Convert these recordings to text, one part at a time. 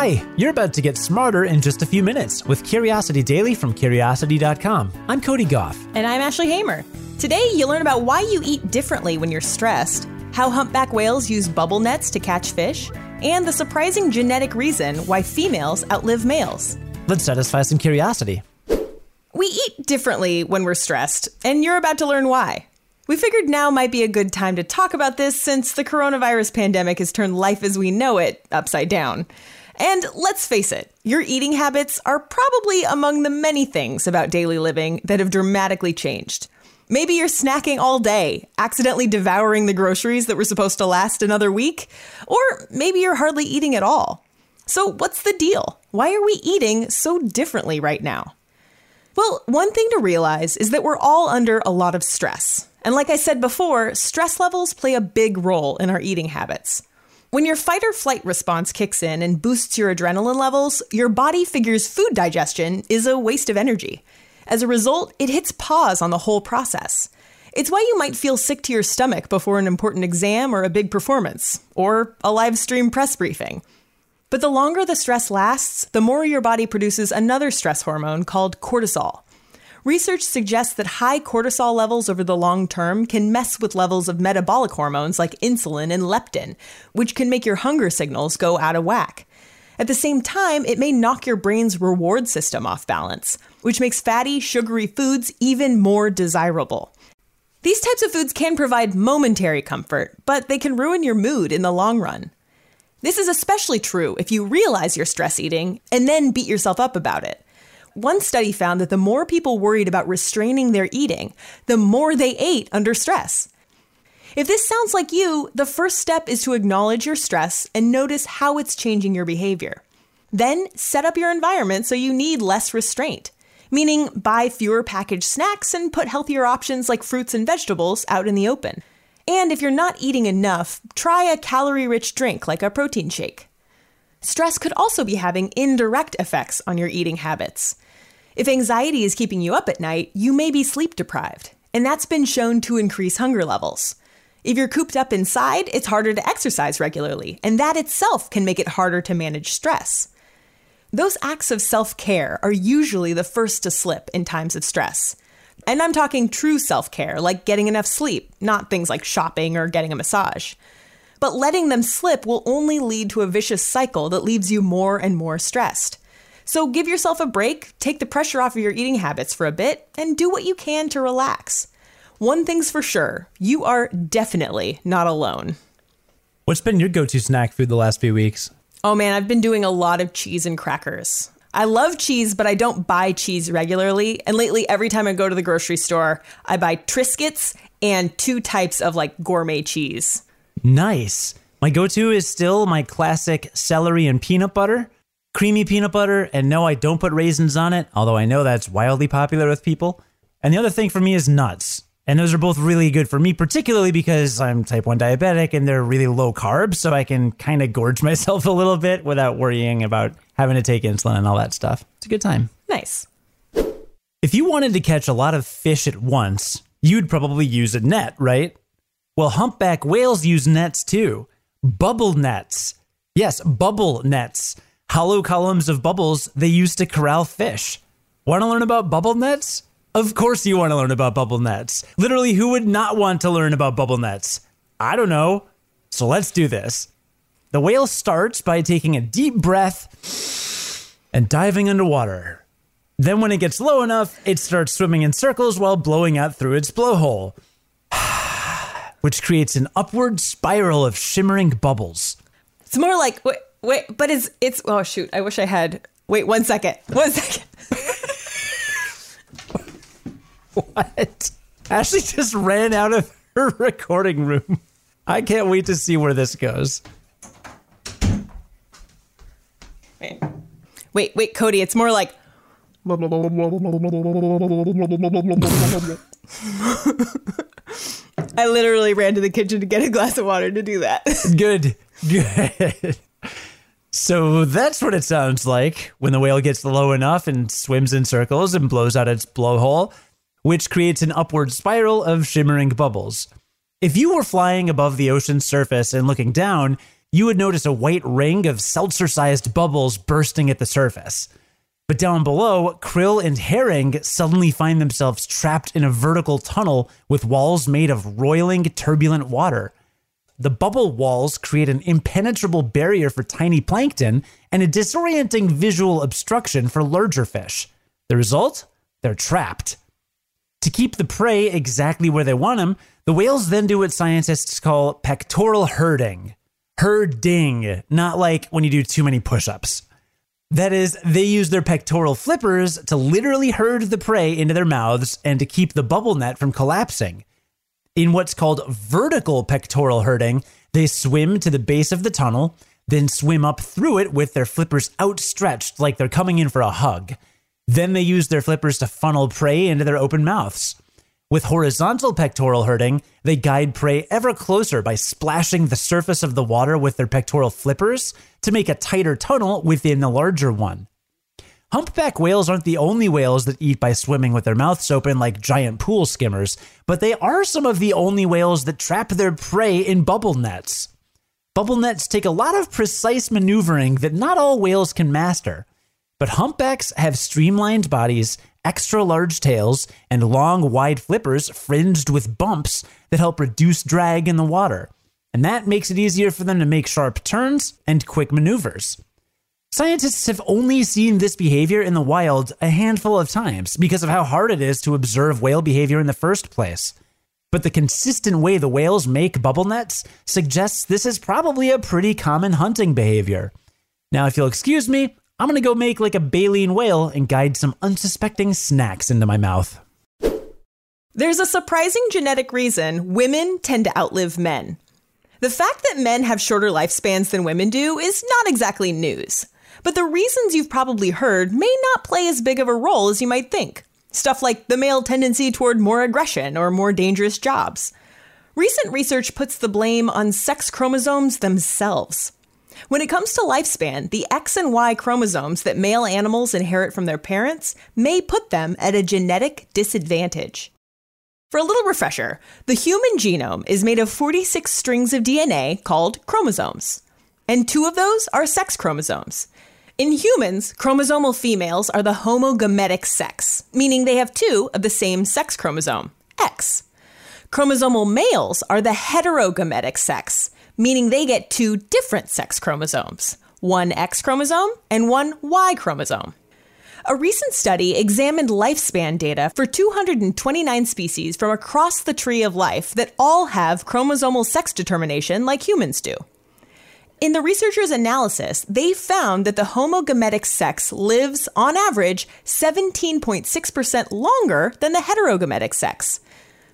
Hi, you're about to get smarter in just a few minutes with Curiosity Daily from Curiosity.com. I'm Cody Gough. And I'm Ashley Hamer. Today, you'll learn about why you eat differently when you're stressed, how humpback whales use bubble nets to catch fish, and the surprising genetic reason why females outlive males. Let's satisfy some curiosity. We eat differently when we're stressed, and you're about to learn why. We figured now might be a good time to talk about this since the coronavirus pandemic has turned life as we know it upside down. And let's face it, your eating habits are probably among the many things about daily living that have dramatically changed. Maybe you're snacking all day, accidentally devouring the groceries that were supposed to last another week, or maybe you're hardly eating at all. So, what's the deal? Why are we eating so differently right now? Well, one thing to realize is that we're all under a lot of stress. And like I said before, stress levels play a big role in our eating habits. When your fight or flight response kicks in and boosts your adrenaline levels, your body figures food digestion is a waste of energy. As a result, it hits pause on the whole process. It's why you might feel sick to your stomach before an important exam or a big performance, or a live stream press briefing. But the longer the stress lasts, the more your body produces another stress hormone called cortisol. Research suggests that high cortisol levels over the long term can mess with levels of metabolic hormones like insulin and leptin, which can make your hunger signals go out of whack. At the same time, it may knock your brain's reward system off balance, which makes fatty, sugary foods even more desirable. These types of foods can provide momentary comfort, but they can ruin your mood in the long run. This is especially true if you realize you're stress eating and then beat yourself up about it. One study found that the more people worried about restraining their eating, the more they ate under stress. If this sounds like you, the first step is to acknowledge your stress and notice how it's changing your behavior. Then set up your environment so you need less restraint, meaning buy fewer packaged snacks and put healthier options like fruits and vegetables out in the open. And if you're not eating enough, try a calorie rich drink like a protein shake. Stress could also be having indirect effects on your eating habits. If anxiety is keeping you up at night, you may be sleep deprived, and that's been shown to increase hunger levels. If you're cooped up inside, it's harder to exercise regularly, and that itself can make it harder to manage stress. Those acts of self care are usually the first to slip in times of stress. And I'm talking true self care, like getting enough sleep, not things like shopping or getting a massage. But letting them slip will only lead to a vicious cycle that leaves you more and more stressed. So give yourself a break, take the pressure off of your eating habits for a bit, and do what you can to relax. One thing's for sure you are definitely not alone. What's been your go to snack food the last few weeks? Oh man, I've been doing a lot of cheese and crackers. I love cheese, but I don't buy cheese regularly. And lately, every time I go to the grocery store, I buy Triscuits and two types of like gourmet cheese. Nice. My go to is still my classic celery and peanut butter creamy peanut butter. And no, I don't put raisins on it, although I know that's wildly popular with people. And the other thing for me is nuts. And those are both really good for me, particularly because I'm type 1 diabetic and they're really low carb. So I can kind of gorge myself a little bit without worrying about having to take insulin and all that stuff. It's a good time. Nice. If you wanted to catch a lot of fish at once, you'd probably use a net, right? Well, humpback whales use nets too. Bubble nets. Yes, bubble nets hollow columns of bubbles they use to corral fish. Want to learn about bubble nets? Of course, you want to learn about bubble nets. Literally, who would not want to learn about bubble nets? I don't know. So let's do this. The whale starts by taking a deep breath and diving underwater. Then, when it gets low enough, it starts swimming in circles while blowing out through its blowhole, which creates an upward spiral of shimmering bubbles. It's more like Wait, wait but it's it's oh shoot! I wish I had. Wait one second. One second. what? Ashley just ran out of her recording room. I can't wait to see where this goes. Wait, wait, wait Cody. It's more like. I literally ran to the kitchen to get a glass of water to do that. Good. Good. So that's what it sounds like when the whale gets low enough and swims in circles and blows out its blowhole, which creates an upward spiral of shimmering bubbles. If you were flying above the ocean's surface and looking down, you would notice a white ring of seltzer sized bubbles bursting at the surface. But down below, krill and herring suddenly find themselves trapped in a vertical tunnel with walls made of roiling, turbulent water. The bubble walls create an impenetrable barrier for tiny plankton and a disorienting visual obstruction for larger fish. The result? They're trapped. To keep the prey exactly where they want them, the whales then do what scientists call pectoral herding. Herding, not like when you do too many push ups. That is, they use their pectoral flippers to literally herd the prey into their mouths and to keep the bubble net from collapsing. In what's called vertical pectoral herding, they swim to the base of the tunnel, then swim up through it with their flippers outstretched like they're coming in for a hug. Then they use their flippers to funnel prey into their open mouths. With horizontal pectoral herding, they guide prey ever closer by splashing the surface of the water with their pectoral flippers to make a tighter tunnel within the larger one. Humpback whales aren't the only whales that eat by swimming with their mouths open like giant pool skimmers, but they are some of the only whales that trap their prey in bubble nets. Bubble nets take a lot of precise maneuvering that not all whales can master. But humpbacks have streamlined bodies, extra large tails, and long, wide flippers fringed with bumps that help reduce drag in the water. And that makes it easier for them to make sharp turns and quick maneuvers. Scientists have only seen this behavior in the wild a handful of times because of how hard it is to observe whale behavior in the first place. But the consistent way the whales make bubble nets suggests this is probably a pretty common hunting behavior. Now, if you'll excuse me, I'm gonna go make like a baleen whale and guide some unsuspecting snacks into my mouth. There's a surprising genetic reason women tend to outlive men. The fact that men have shorter lifespans than women do is not exactly news. But the reasons you've probably heard may not play as big of a role as you might think. Stuff like the male tendency toward more aggression or more dangerous jobs. Recent research puts the blame on sex chromosomes themselves. When it comes to lifespan, the X and Y chromosomes that male animals inherit from their parents may put them at a genetic disadvantage. For a little refresher, the human genome is made of 46 strings of DNA called chromosomes, and two of those are sex chromosomes. In humans, chromosomal females are the homogametic sex, meaning they have two of the same sex chromosome, X. Chromosomal males are the heterogametic sex, meaning they get two different sex chromosomes, one X chromosome and one Y chromosome. A recent study examined lifespan data for 229 species from across the tree of life that all have chromosomal sex determination like humans do. In the researchers' analysis, they found that the homogametic sex lives, on average, 17.6% longer than the heterogametic sex.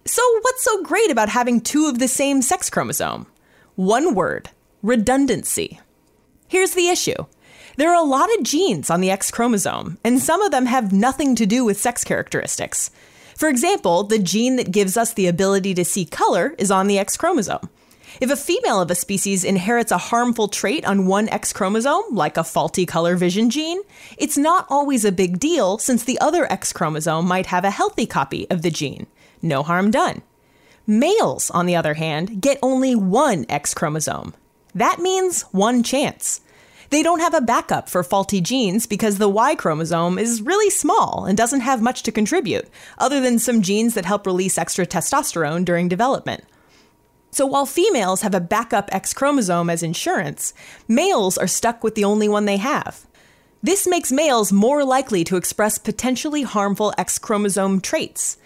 So, what's so great about having two of the same sex chromosome? One word redundancy. Here's the issue there are a lot of genes on the X chromosome, and some of them have nothing to do with sex characteristics. For example, the gene that gives us the ability to see color is on the X chromosome. If a female of a species inherits a harmful trait on one X chromosome, like a faulty color vision gene, it's not always a big deal since the other X chromosome might have a healthy copy of the gene. No harm done. Males, on the other hand, get only one X chromosome. That means one chance. They don't have a backup for faulty genes because the Y chromosome is really small and doesn't have much to contribute, other than some genes that help release extra testosterone during development. So while females have a backup X chromosome as insurance, males are stuck with the only one they have. This makes males more likely to express potentially harmful X chromosome traits.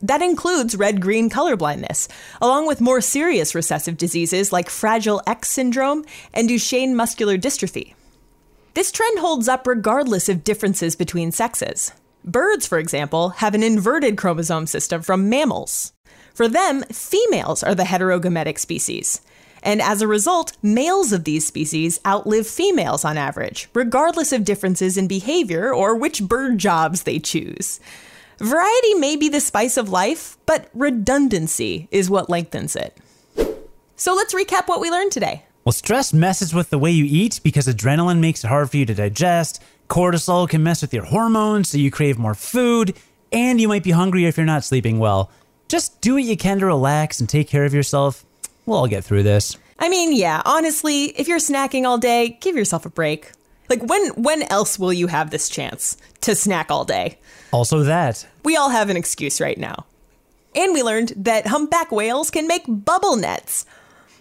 That includes red green colorblindness, along with more serious recessive diseases like Fragile X syndrome and Duchenne muscular dystrophy. This trend holds up regardless of differences between sexes. Birds, for example, have an inverted chromosome system from mammals. For them, females are the heterogametic species. And as a result, males of these species outlive females on average, regardless of differences in behavior or which bird jobs they choose. Variety may be the spice of life, but redundancy is what lengthens it. So let's recap what we learned today. Well, stress messes with the way you eat because adrenaline makes it hard for you to digest. Cortisol can mess with your hormones, so you crave more food, and you might be hungry if you're not sleeping well. Just do what you can to relax and take care of yourself. We'll all get through this. I mean, yeah, honestly, if you're snacking all day, give yourself a break. Like when when else will you have this chance to snack all day? Also, that. We all have an excuse right now. And we learned that humpback whales can make bubble nets.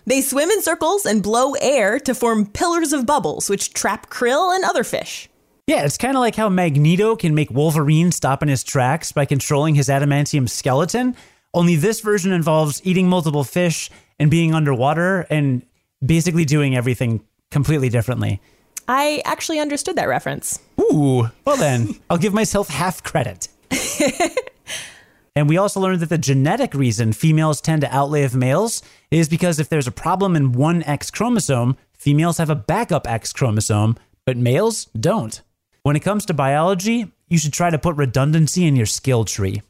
They swim in circles and blow air to form pillars of bubbles, which trap krill and other fish. Yeah, it's kind of like how Magneto can make Wolverine stop in his tracks by controlling his adamantium skeleton. Only this version involves eating multiple fish and being underwater and basically doing everything completely differently. I actually understood that reference. Ooh, well then, I'll give myself half credit. and we also learned that the genetic reason females tend to outlive males is because if there's a problem in one X chromosome, females have a backup X chromosome, but males don't. When it comes to biology, you should try to put redundancy in your skill tree.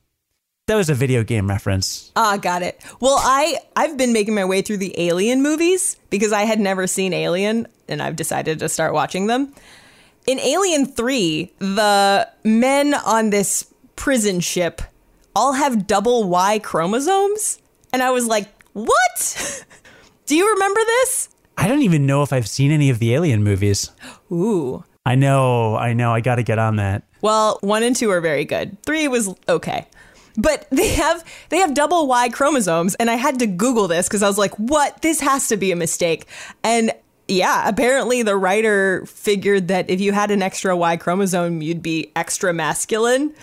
That was a video game reference. Ah, got it. Well, I I've been making my way through the Alien movies because I had never seen Alien and I've decided to start watching them. In Alien 3, the men on this prison ship all have double Y chromosomes, and I was like, "What? Do you remember this?" I don't even know if I've seen any of the Alien movies. Ooh. I know, I know, I got to get on that. Well, 1 and 2 are very good. 3 was okay but they have they have double Y chromosomes and I had to google this cuz I was like what? This has to be a mistake. And yeah apparently the writer figured that if you had an extra Y chromosome you'd be extra masculine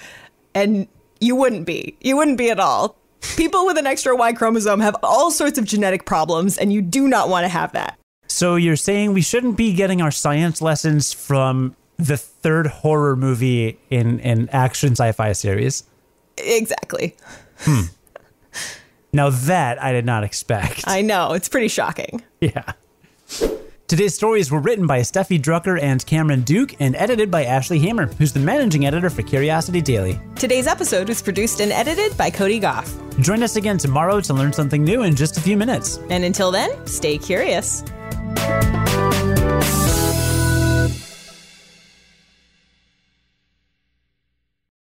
and you wouldn't be. You wouldn't be at all. People with an extra Y chromosome have all sorts of genetic problems and you do not want to have that. So you're saying we shouldn't be getting our science lessons from the third horror movie in an action sci-fi series Exactly. Hmm. Now that I did not expect. I know. It's pretty shocking. Yeah. Today's stories were written by Steffi Drucker and Cameron Duke and edited by Ashley Hamer, who's the managing editor for Curiosity Daily. Today's episode was produced and edited by Cody Gough. Join us again tomorrow to learn something new in just a few minutes. And until then, stay curious.